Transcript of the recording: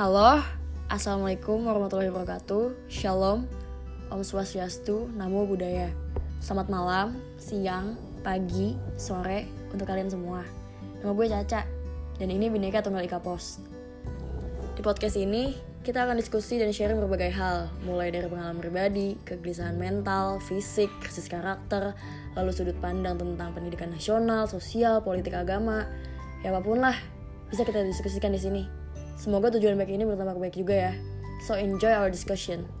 Halo, Assalamualaikum warahmatullahi wabarakatuh. Shalom, Om Swastiastu, Namo Buddhaya. Selamat malam, siang, pagi, sore untuk kalian semua. Nama gue Caca, dan ini Bineka Tunggal Ika Pos. Di podcast ini, kita akan diskusi dan sharing berbagai hal. Mulai dari pengalaman pribadi, kegelisahan mental, fisik, krisis karakter Lalu sudut pandang tentang pendidikan nasional, sosial, politik agama Ya apa pun lah, bisa kita diskusikan di sini Semoga tujuan baik ini bertambah baik juga ya. So enjoy our discussion.